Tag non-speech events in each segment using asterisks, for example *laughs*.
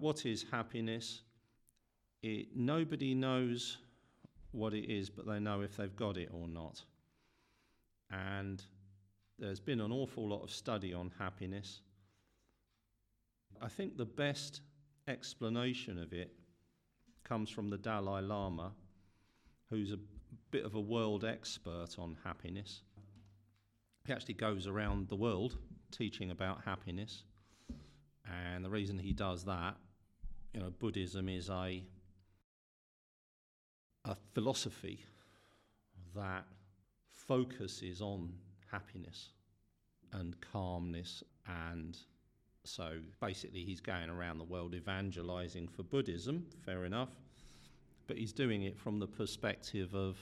What is happiness? It, nobody knows what it is, but they know if they've got it or not. And there's been an awful lot of study on happiness. I think the best explanation of it comes from the Dalai Lama, who's a bit of a world expert on happiness. He actually goes around the world teaching about happiness. And the reason he does that, you know, Buddhism is a a philosophy that focuses on happiness and calmness and so basically he's going around the world evangelizing for Buddhism, fair enough, but he's doing it from the perspective of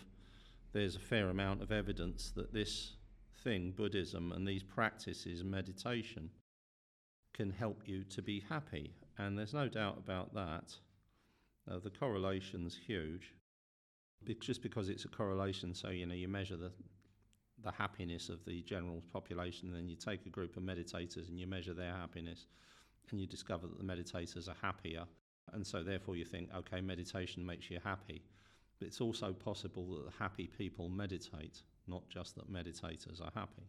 there's a fair amount of evidence that this thing, Buddhism, and these practices, meditation, can help you to be happy. And there's no doubt about that. Uh, the correlation's huge. Just because it's a correlation, so you know you measure the the happiness of the general population, then you take a group of meditators and you measure their happiness, and you discover that the meditators are happier, and so therefore you think, okay, meditation makes you happy. But it's also possible that happy people meditate, not just that meditators are happy.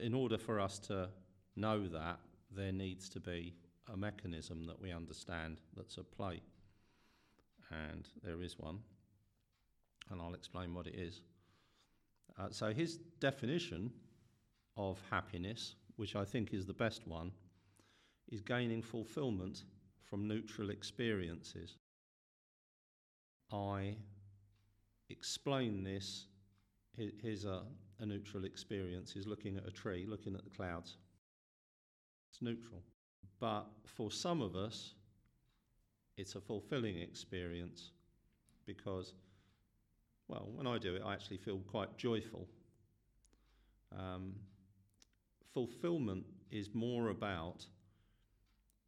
In order for us to know that, there needs to be a mechanism that we understand that's at play. And there is one, and I'll explain what it is. Uh, so his definition of happiness, which I think is the best one, is gaining fulfillment from neutral experiences. I explain this. Here's a, a neutral experience. He's looking at a tree, looking at the clouds. It's neutral. But for some of us, it's a fulfilling experience because well, when I do it, I actually feel quite joyful. Um, fulfillment is more about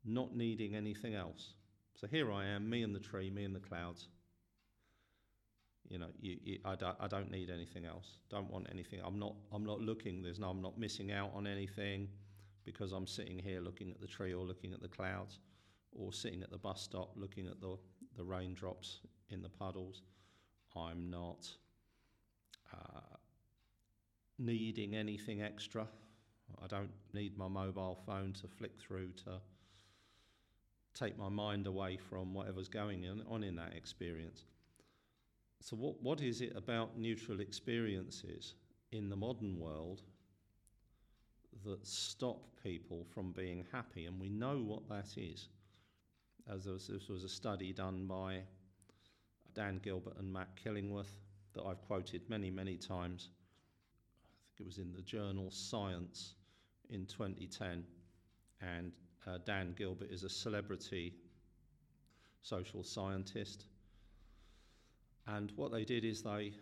not needing anything else. So here I am, me and the tree, me and the clouds. You know, you, you, I, don't, I don't need anything else. Don't want anything. I'm not. I'm not looking. There's no. I'm not missing out on anything because I'm sitting here looking at the tree or looking at the clouds, or sitting at the bus stop looking at the the raindrops in the puddles. I'm not uh, needing anything extra. I don't need my mobile phone to flick through to take my mind away from whatever's going on in that experience. So, what, what is it about neutral experiences in the modern world that stop people from being happy? And we know what that is. As was, this was a study done by Dan Gilbert and Matt Killingsworth that I've quoted many, many times. I think it was in the journal Science in 2010. And uh, Dan Gilbert is a celebrity social scientist. And what they did is they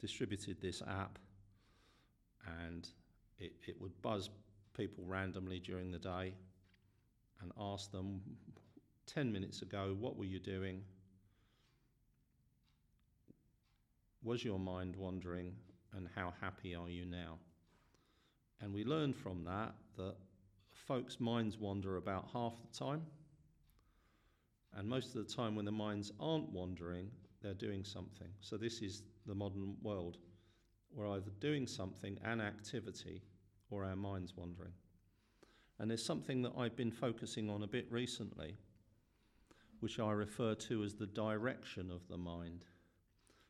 distributed this app and it, it would buzz people randomly during the day and ask them 10 minutes ago, what were you doing? Was your mind wandering, and how happy are you now? And we learned from that that folks' minds wander about half the time. And most of the time, when the minds aren't wandering, they're doing something. So, this is the modern world. We're either doing something, an activity, or our minds wandering. And there's something that I've been focusing on a bit recently, which I refer to as the direction of the mind.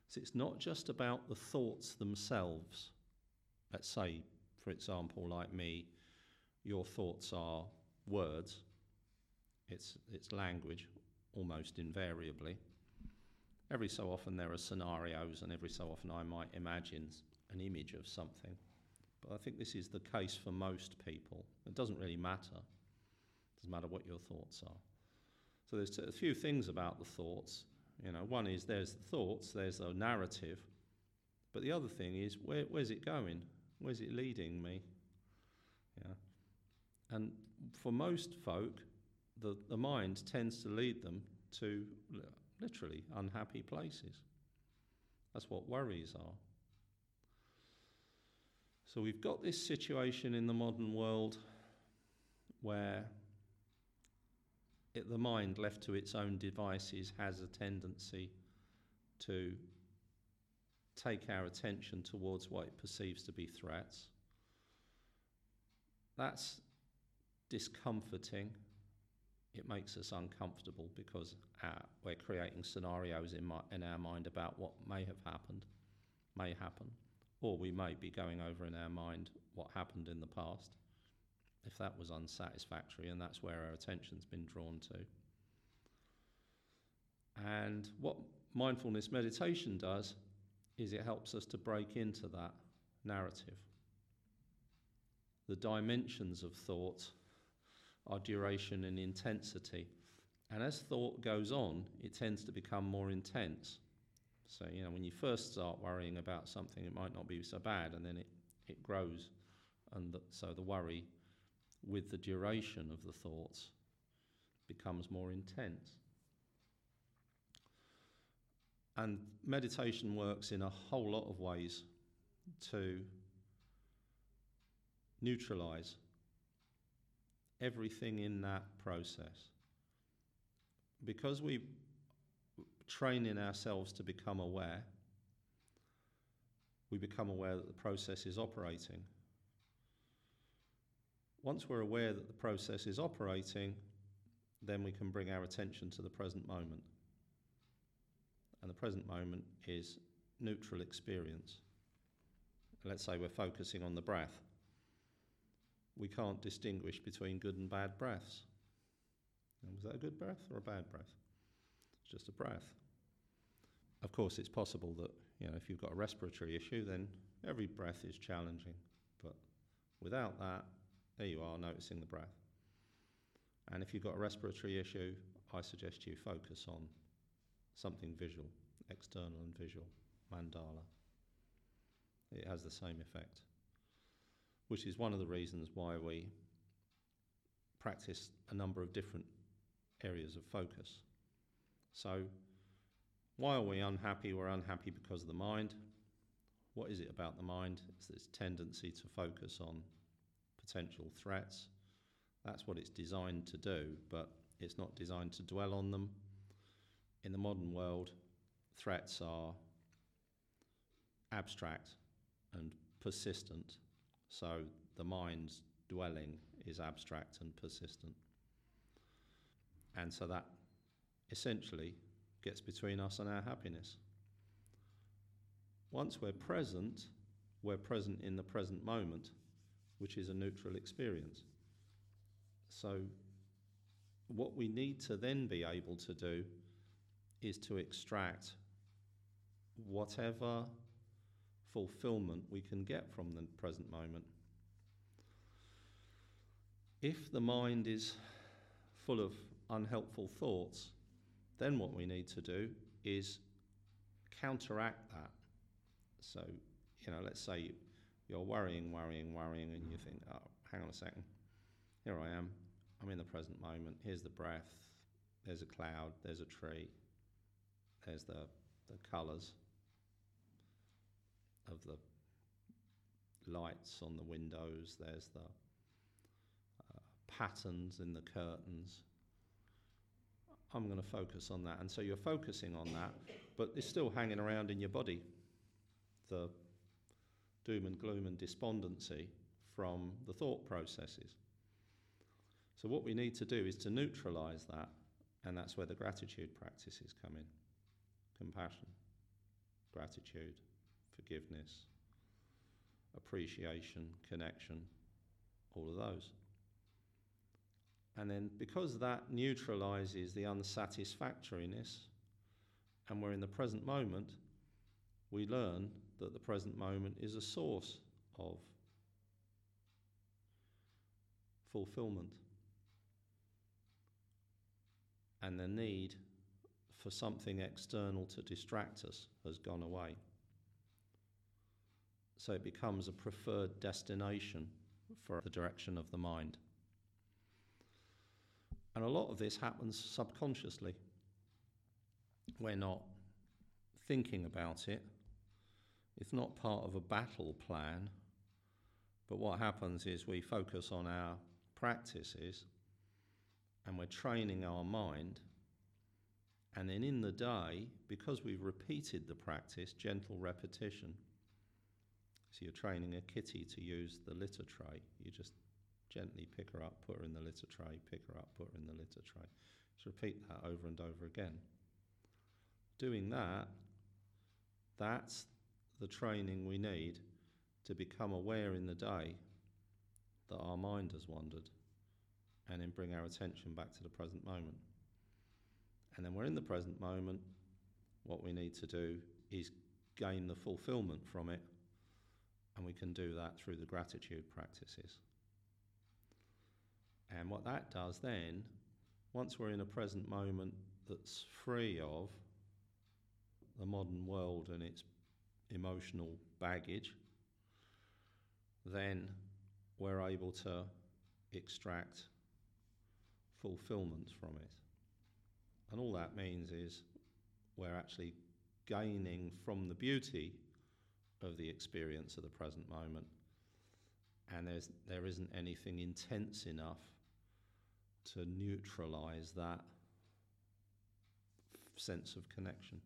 So it's not just about the thoughts themselves. Let's say, for example, like me, your thoughts are words, it's, it's language almost invariably. Every so often there are scenarios, and every so often I might imagine an image of something. But I think this is the case for most people. It doesn't really matter. It doesn't matter what your thoughts are. So there's a few things about the thoughts. You know, one is there's the thoughts, there's the narrative, but the other thing is where, where's it going? Where's it leading me? Yeah. And for most folk, the, the mind tends to lead them to literally unhappy places. That's what worries are. So we've got this situation in the modern world where it, the mind, left to its own devices, has a tendency to take our attention towards what it perceives to be threats. That's discomforting. It makes us uncomfortable because our, we're creating scenarios in, my, in our mind about what may have happened, may happen, or we may be going over in our mind what happened in the past if that was unsatisfactory, and that's where our attention's been drawn to. And what mindfulness meditation does is it helps us to break into that narrative. The dimensions of thought are duration and intensity. And as thought goes on, it tends to become more intense. So, you know, when you first start worrying about something, it might not be so bad, and then it, it grows. And the, so the worry with the duration of the thoughts becomes more intense. And meditation works in a whole lot of ways to neutralize everything in that process. Because we training ourselves to become aware, we become aware that the process is operating. Once we're aware that the process is operating, then we can bring our attention to the present moment. And the present moment is neutral experience. Let's say we're focusing on the breath. We can't distinguish between good and bad breaths. And was that a good breath or a bad breath? Just a breath. Of course, it's possible that you know if you've got a respiratory issue, then every breath is challenging. But without that, there you are, noticing the breath. And if you've got a respiratory issue, I suggest you focus on something visual, external and visual, mandala. It has the same effect, which is one of the reasons why we practice a number of different areas of focus. So, why are we unhappy? We're unhappy because of the mind. What is it about the mind? It's this tendency to focus on potential threats. That's what it's designed to do, but it's not designed to dwell on them. In the modern world, threats are abstract and persistent, so the mind's dwelling is abstract and persistent. And so that essentially gets between us and our happiness. Once we're present, we're present in the present moment which is a neutral experience. So, what we need to then be able to do is to extract whatever fulfillment we can get from the present moment. If the mind is full of unhelpful thoughts, then what we need to do is counteract that. So, you know, let's say you're worrying, worrying, worrying, and you think, oh, hang on a second. Here I am. I'm in the present moment. Here's the breath. There's a cloud. There's a tree. There's the, the colours of the lights on the windows. There's the uh, patterns in the curtains. I'm going to focus on that. And so you're focusing on that, but it's still hanging around in your body. The doom and gloom and despondency from the thought processes. So, what we need to do is to neutralize that, and that's where the gratitude practices come in compassion, gratitude, forgiveness, appreciation, connection, all of those. And then, because that neutralizes the unsatisfactoriness, and we're in the present moment, we learn that the present moment is a source of fulfillment. And the need for something external to distract us has gone away. So it becomes a preferred destination for the direction of the mind. And a lot of this happens subconsciously. We're not thinking about it, it's not part of a battle plan, but what happens is we focus on our practices and we're training our mind. And then in the day, because we've repeated the practice, gentle repetition, so you're training a kitty to use the litter tray, you just gently pick her up, put her in the litter tray, pick her up, put her in the litter tray. Just repeat that over and over again. Doing that, that's the training we need to become aware in the day that our mind has wandered and then bring our attention back to the present moment. And then we're in the present moment, what we need to do is gain the fulfillment from it, and we can do that through the gratitude practices. And what that does then, once we're in a present moment that's free of the modern world and its emotional baggage, then we're able to extract fulfillment from it. And all that means is we're actually gaining from the beauty of the experience of the present moment. And there's, there isn't anything intense enough to neutralize that sense of connection.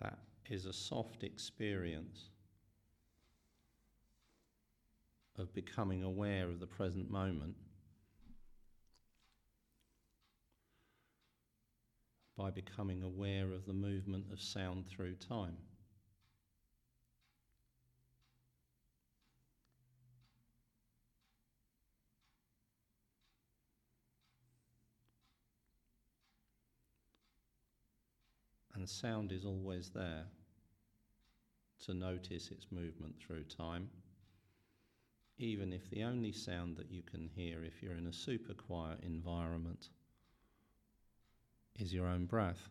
That is a soft experience of becoming aware of the present moment by becoming aware of the movement of sound through time. Sound is always there to notice its movement through time, even if the only sound that you can hear if you're in a super quiet environment is your own breath.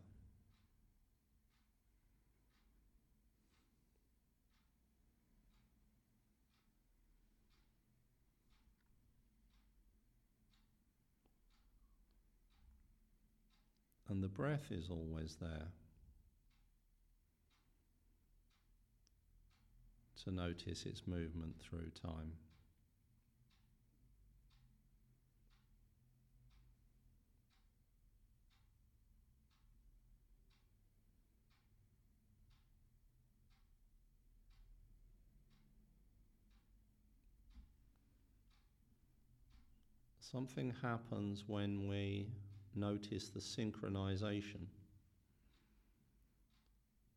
And the breath is always there. To notice its movement through time. Something happens when we notice the synchronization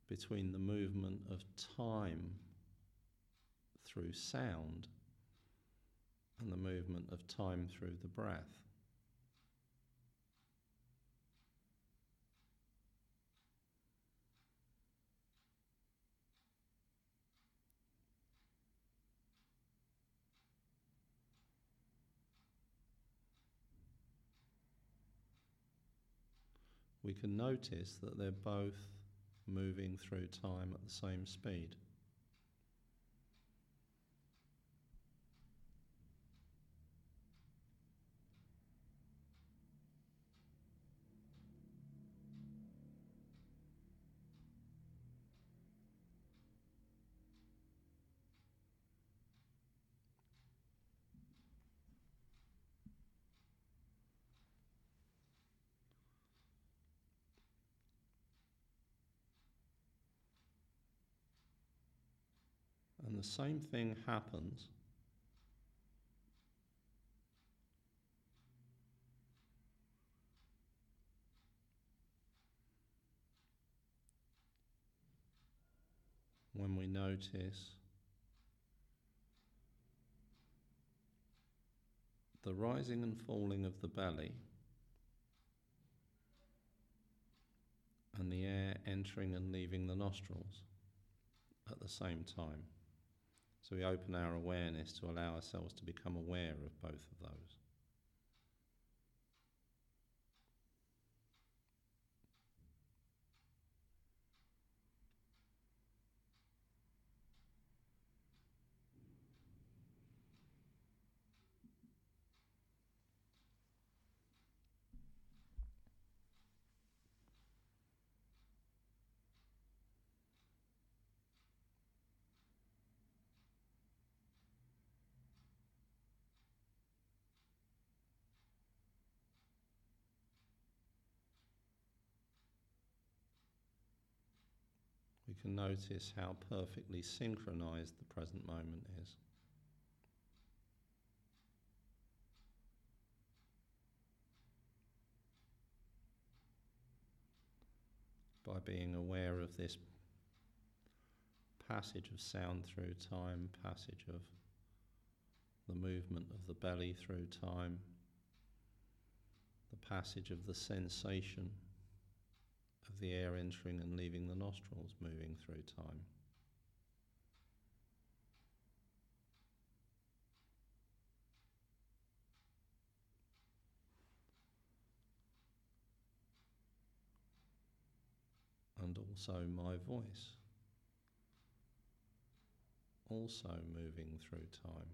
between the movement of time through sound and the movement of time through the breath. we can notice that they're both moving through time at the same speed. The same thing happens when we notice the rising and falling of the belly and the air entering and leaving the nostrils at the same time. So we open our awareness to allow ourselves to become aware of both of those. Can notice how perfectly synchronized the present moment is. By being aware of this passage of sound through time, passage of the movement of the belly through time, the passage of the sensation of the air entering and leaving the nostrils, moving through time. And also my voice, also moving through time.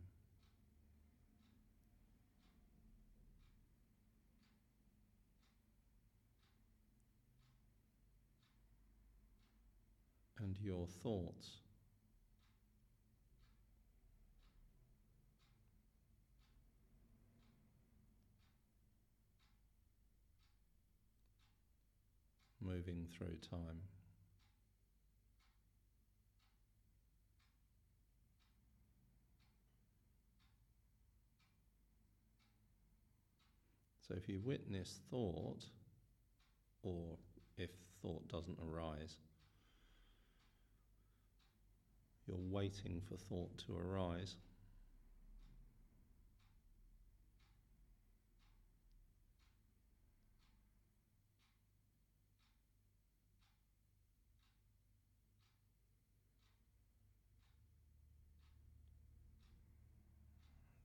And your thoughts. Moving through time. So if you witness thought, or if thought doesn't arise, you're waiting for thought to arise.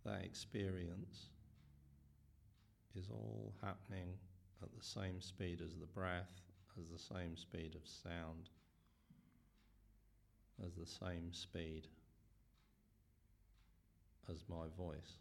That experience is all happening at the same speed as the breath, as the same speed of sound as the same speed as my voice.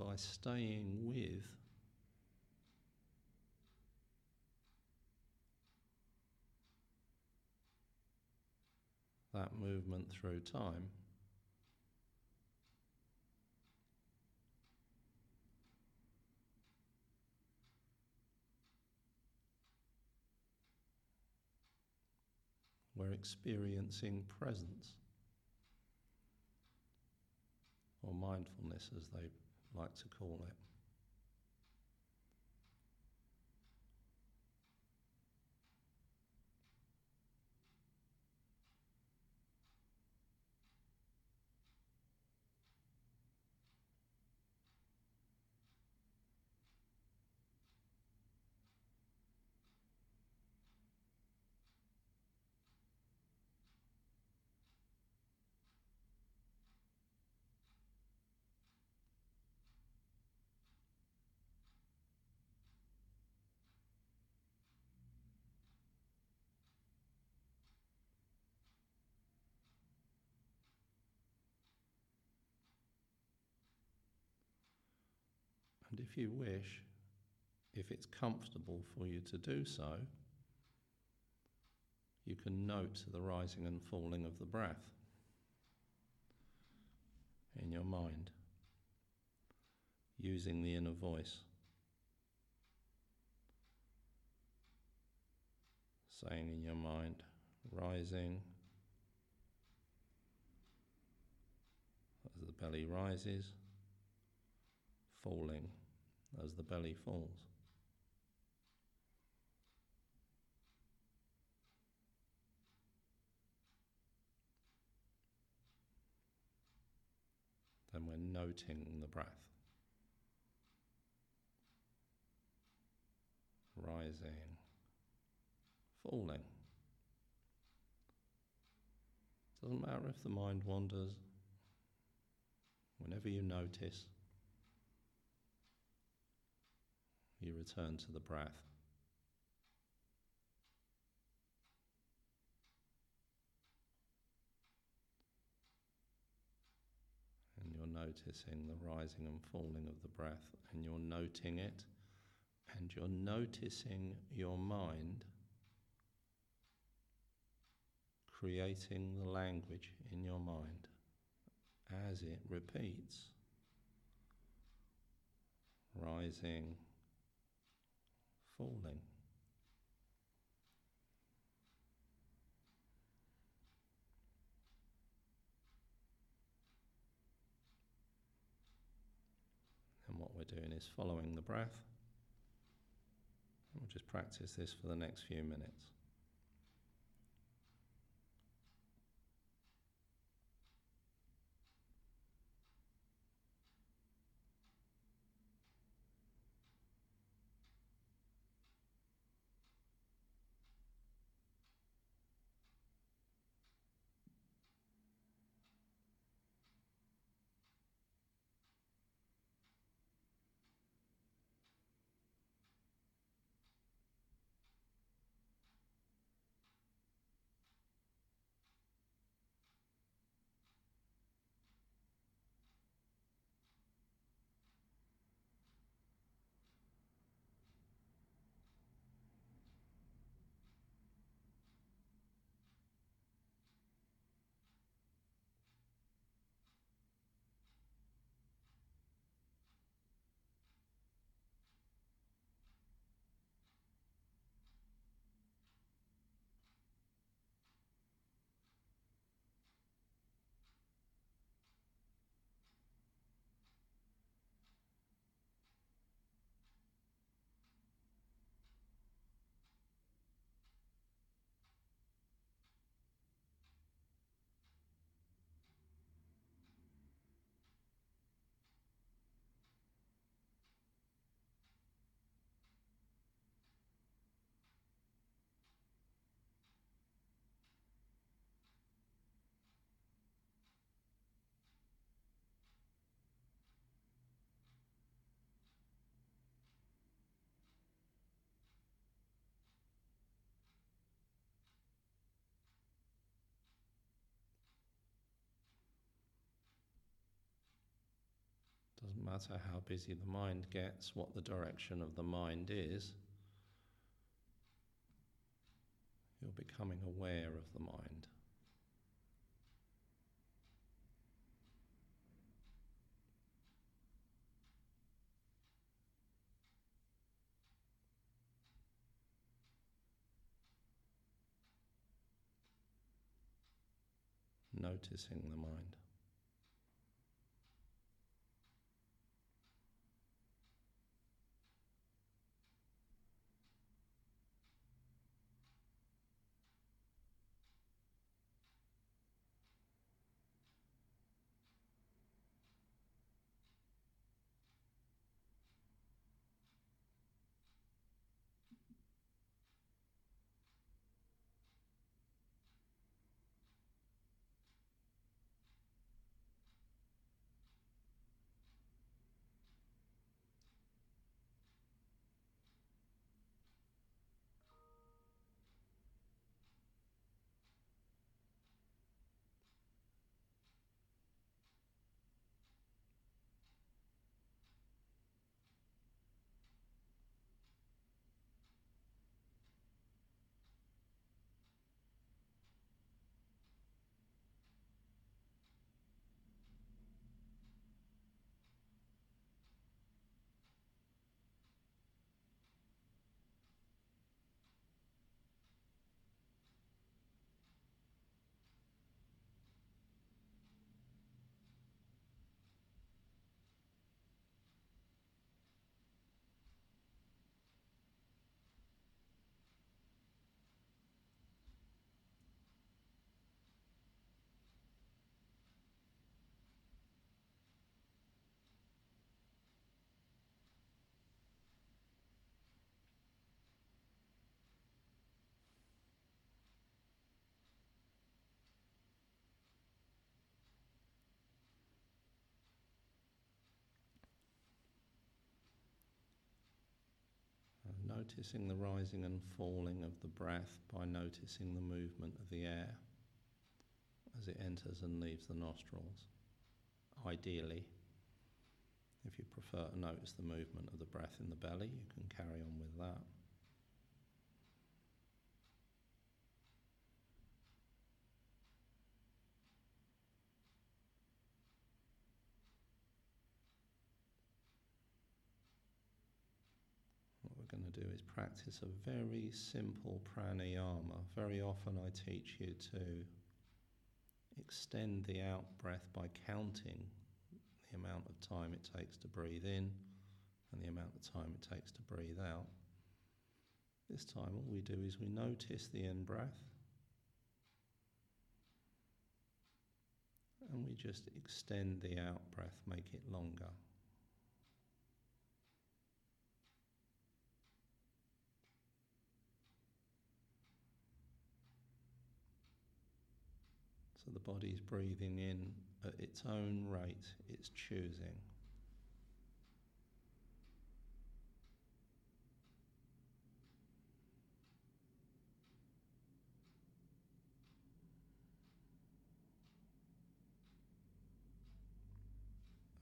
by staying with that movement through time. We're experiencing presence or mindfulness as they like to call it. If you wish, if it's comfortable for you to do so, you can note the rising and falling of the breath in your mind using the inner voice. Saying in your mind, rising as the belly rises, falling as the belly falls. Then we're noting the breath. Rising, falling. Doesn't matter if the mind wanders, whenever you notice, you return to the breath. And you're noticing the rising and falling of the breath, and you're noting it, and you're noticing your mind creating the language in your mind as it repeats, rising falling. And what we're doing is following the breath. we'll just practice this for the next few minutes. Doesn't matter how busy the mind gets, what the direction of the mind is, you're becoming aware of the mind. noticing the mind. Noticing the rising and falling of the breath by noticing the movement of the air as it enters and leaves the nostrils. Ideally, if you prefer to notice the movement of the breath in the belly, you can carry on with that. going to do is practice a very simple pranayama. Very often I teach you to extend the out breath by counting the amount of time it takes to breathe in and the amount of time it takes to breathe out. This time, all we do is we notice the in breath and we just extend the out breath, make it longer. So the body's breathing in at its own rate, it's choosing.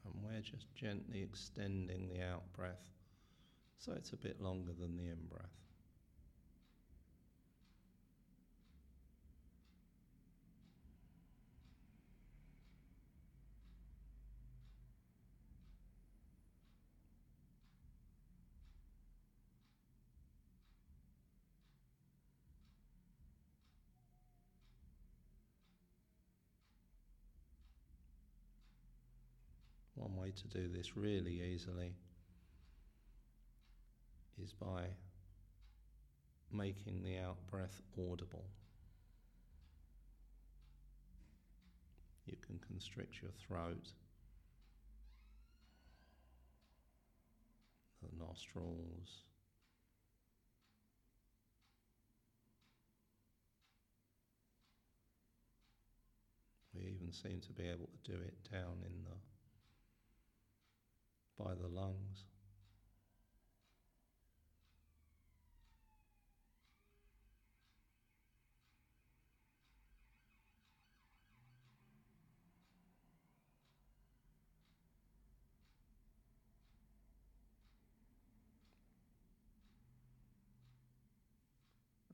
And we're just gently extending the out breath so it's a bit longer than the in breath. One way to do this really easily is by making the out breath audible. You can constrict your throat, the nostrils. We even seem to be able to do it down in the by the lungs.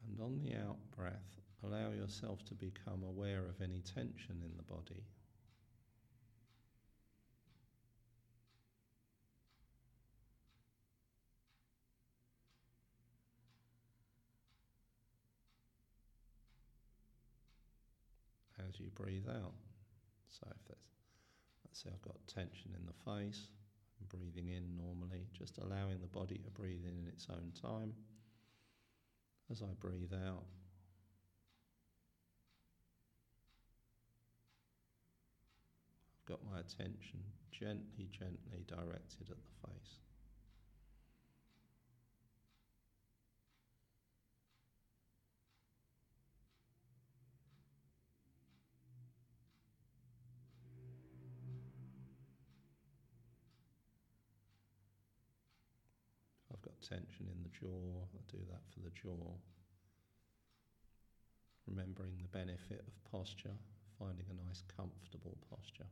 And on the out breath, allow yourself to become aware of any tension in the body. as you breathe out. So if there's, let's say I've got tension in the face, I'm breathing in normally, just allowing the body to breathe in in its own time. As I breathe out, I've got my attention gently, gently directed at the face. Tension in the jaw, I do that for the jaw. Remembering the benefit of posture, finding a nice comfortable posture.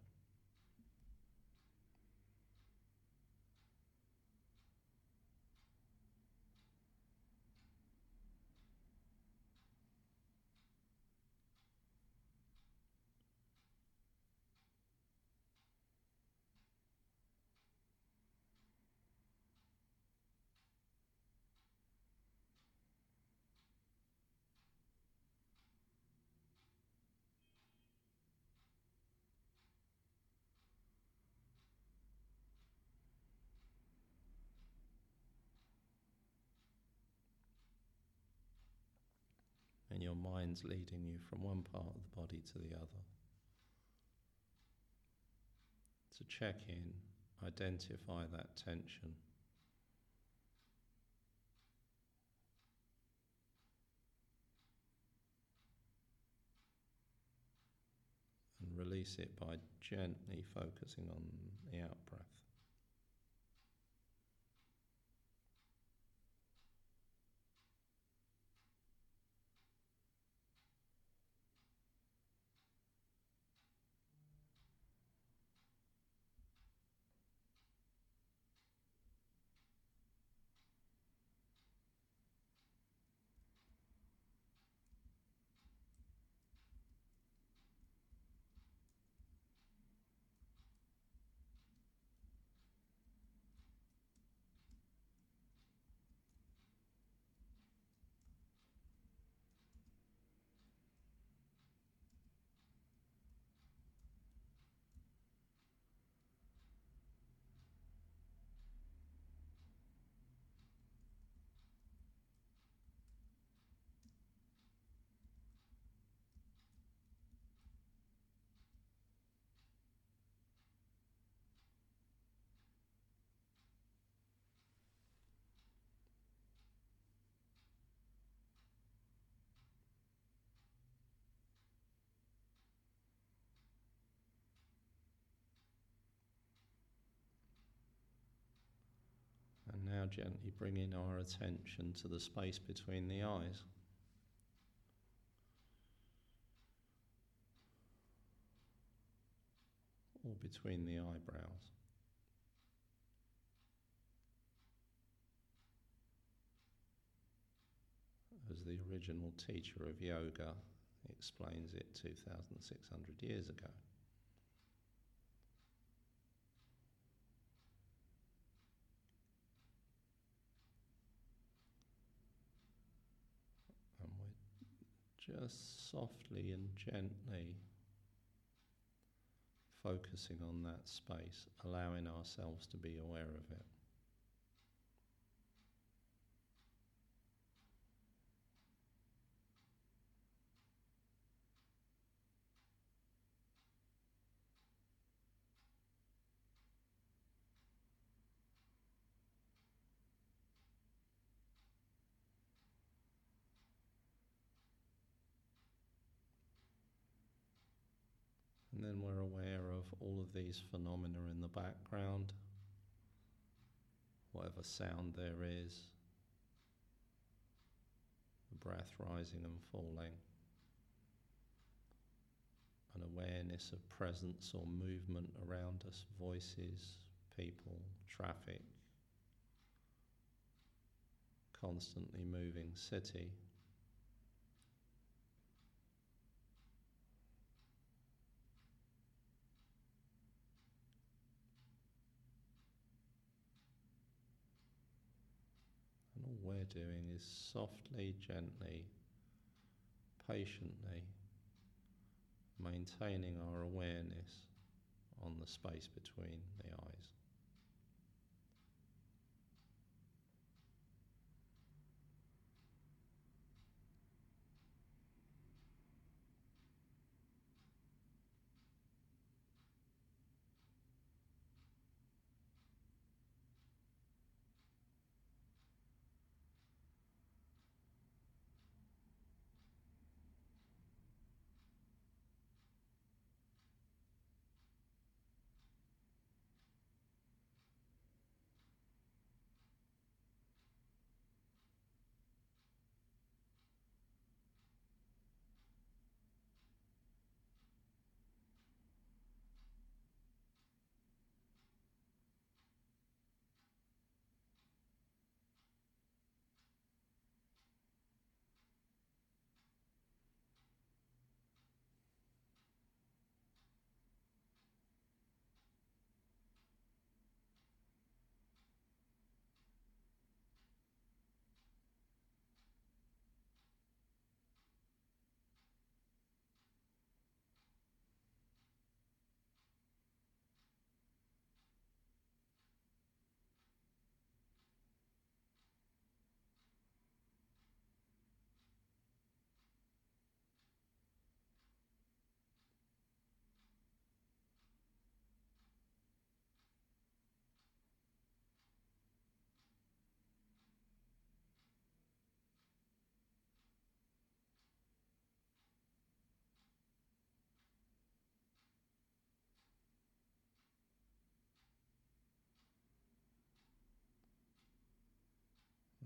Your mind's leading you from one part of the body to the other. To check in, identify that tension. And release it by gently focusing on the out breath. now gently bringing our attention to the space between the eyes. Or between the eyebrows. As the original teacher of yoga explains it 2,600 years ago. Just softly and gently focusing on that space, allowing ourselves to be aware of it. And then we're aware these phenomena in the background, whatever sound there is, the breath rising and falling, an awareness of presence or movement around us, voices, people, traffic, constantly moving city. we're doing is softly, gently, patiently maintaining our awareness on the space between the eyes.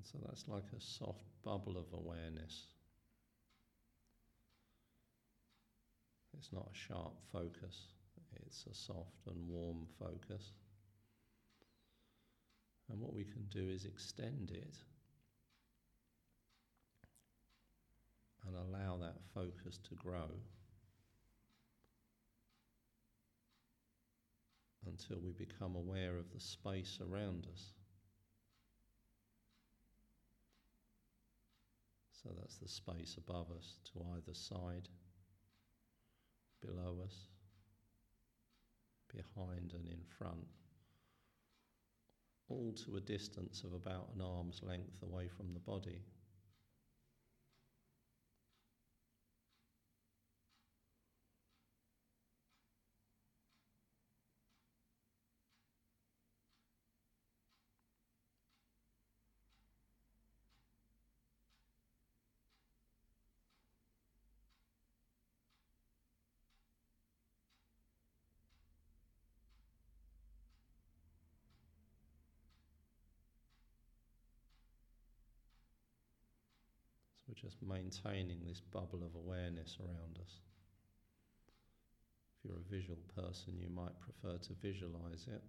So that's like a soft bubble of awareness. It's not a sharp focus, it's a soft and warm focus. And what we can do is extend it and allow that focus to grow until we become aware of the space around us. So that's the space above us to either side, below us, behind and in front, all to a distance of about an arm's length away from the body. We're just maintaining this bubble of awareness around us. If you're a visual person, you might prefer to visualize it.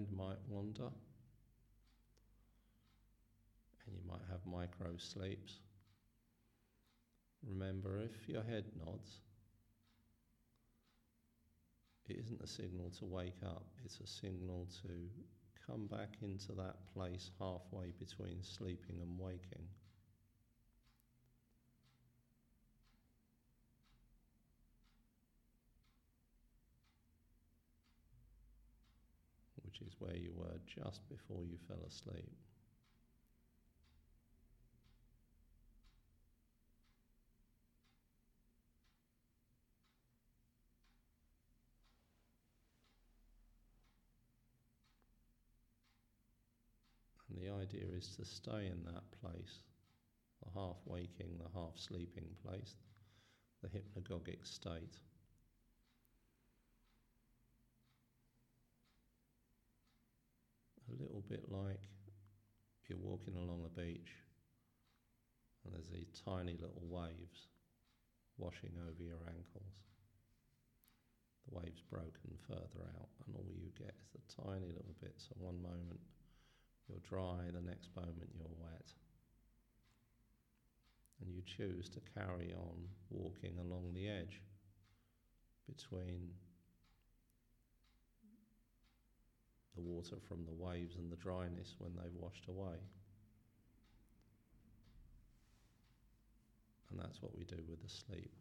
mind might wander, and you might have micro sleeps. Remember, if your head nods, it isn't a signal to wake up, it's a signal to come back into that place halfway between sleeping and waking. Which is where you were just before you fell asleep. And the idea is to stay in that place, the half waking, the half sleeping place, the hypnagogic state. A little bit like if you're walking along a beach and there's these tiny little waves washing over your ankles. The waves broken further out, and all you get is the tiny little bit. So, one moment you're dry, the next moment you're wet. And you choose to carry on walking along the edge between the water from the waves and the dryness when they've washed away. And that's what we do with the sleep.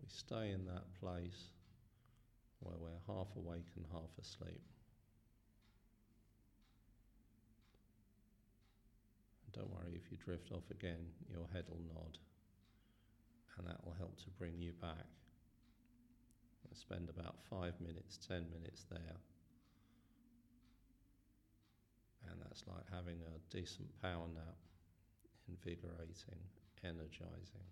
We stay in that place where we're half awake and half asleep. Don't worry if you drift off again, your head will nod, and that will help to bring you back. I spend about five minutes, ten minutes there, and that's like having a decent power nap, invigorating, energizing.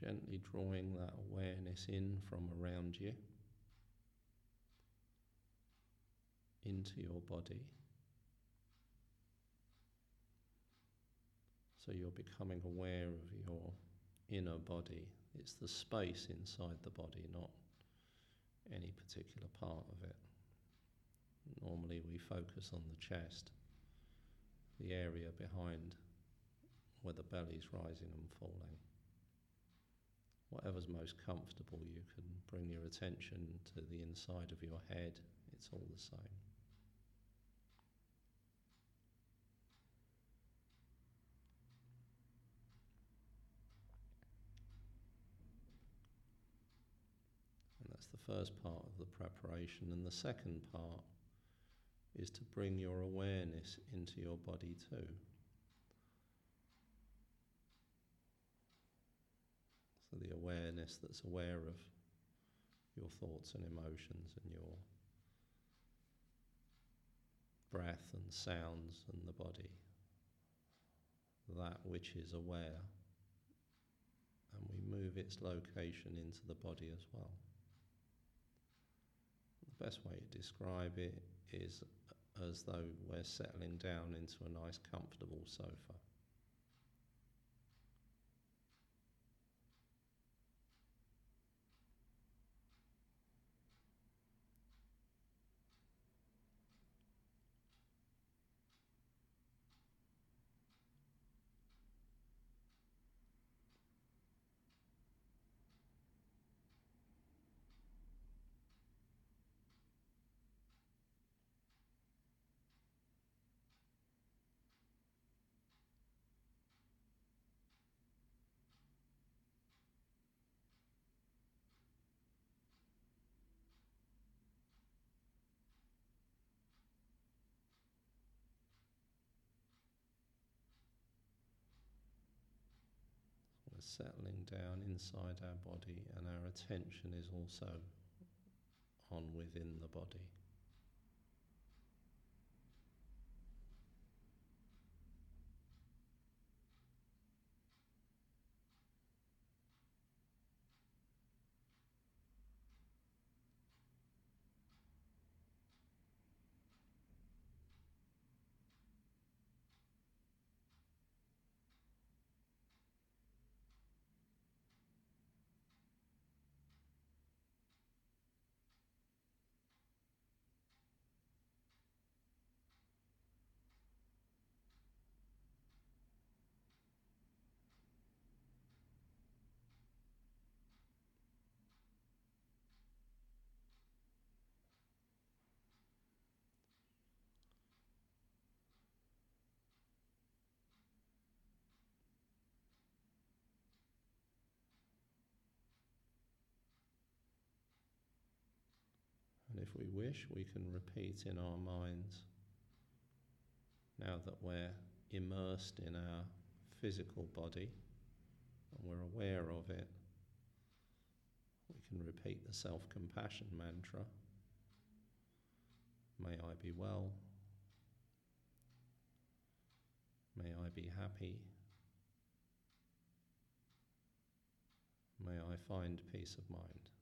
Gently drawing that awareness in from around you into your body. So you're becoming aware of your inner body. It's the space inside the body, not any particular part of it. Normally we focus on the chest, the area behind where the belly's rising and falling whatever's most comfortable, you can bring your attention to the inside of your head, it's all the same. And that's the first part of the preparation. And the second part is to bring your awareness into your body too. The awareness that's aware of your thoughts and emotions and your breath and sounds and the body. That which is aware. And we move its location into the body as well. The best way to describe it is as though we're settling down into a nice, comfortable sofa. Settling down inside our body, and our attention is also on within the body. If we wish, we can repeat in our minds now that we're immersed in our physical body and we're aware of it. We can repeat the self compassion mantra. May I be well. May I be happy. May I find peace of mind.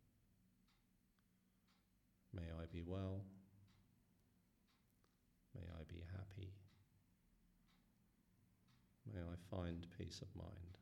May I be well. May I be happy. May I find peace of mind.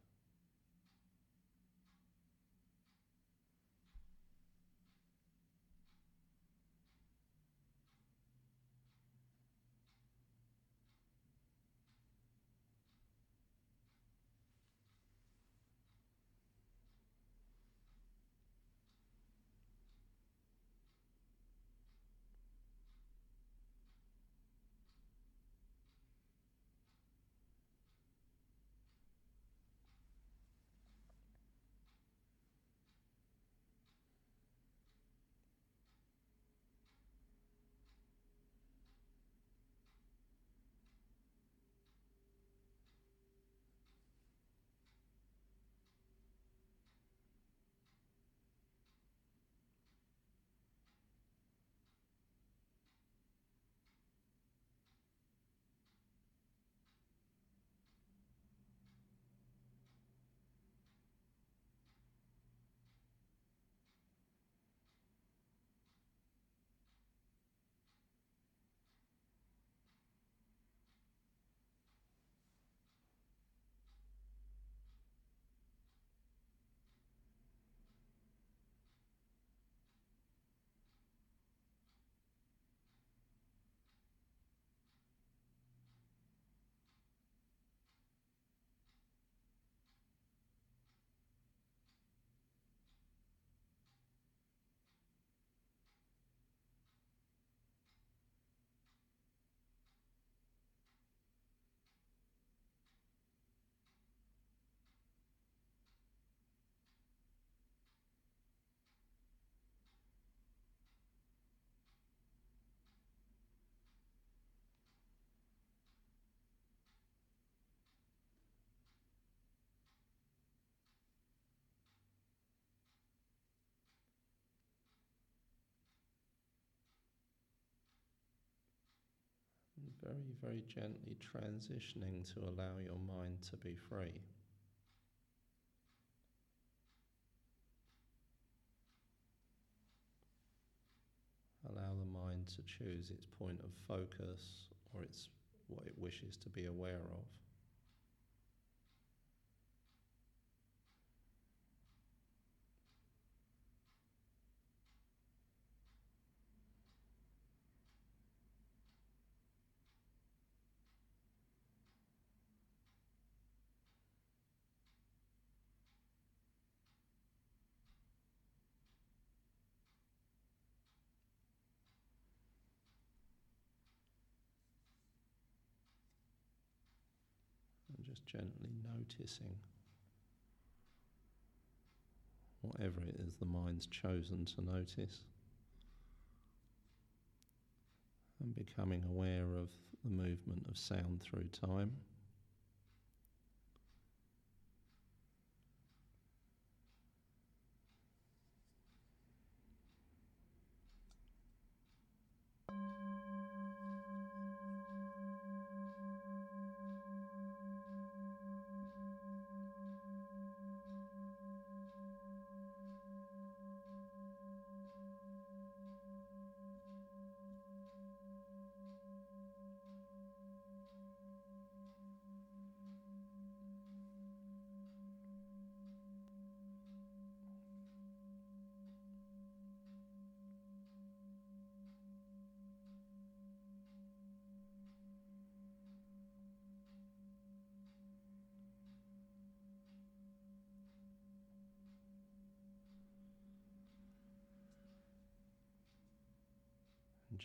Very, very gently transitioning to allow your mind to be free. Allow the mind to choose its point of focus or its what it wishes to be aware of. Just gently noticing whatever it is the mind's chosen to notice and becoming aware of the movement of sound through time.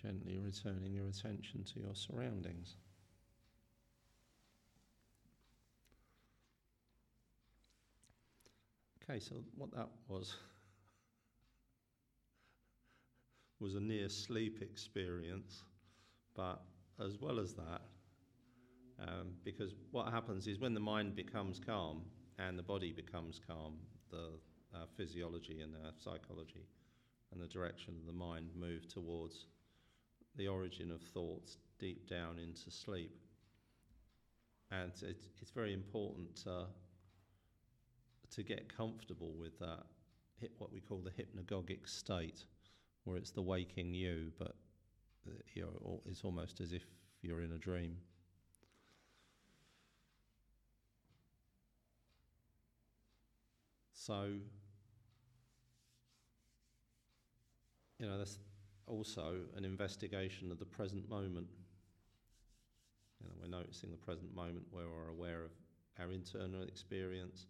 Gently returning your attention to your surroundings. Okay, so what that was *laughs* was a near sleep experience, but as well as that, um, because what happens is when the mind becomes calm and the body becomes calm, the uh, physiology and our psychology and the direction of the mind move towards the origin of thoughts deep down into sleep. And it's, it's very important to, to get comfortable with that, what we call the hypnagogic state, where it's the waking you, but uh, you're, it's almost as if you're in a dream. So, you know, that's also an investigation of the present moment. You know, we're noticing the present moment where we're aware of our internal experience,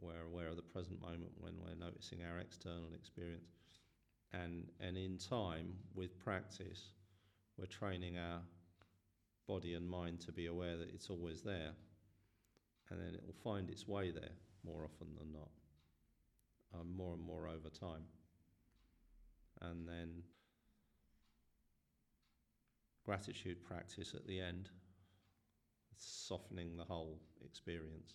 we're aware of the present moment when we're noticing our external experience. And, and in time, with practice, we're training our body and mind to be aware that it's always there. And then it will find its way there more often than not, um, more and more over time. And then gratitude practice at the end, softening the whole experience.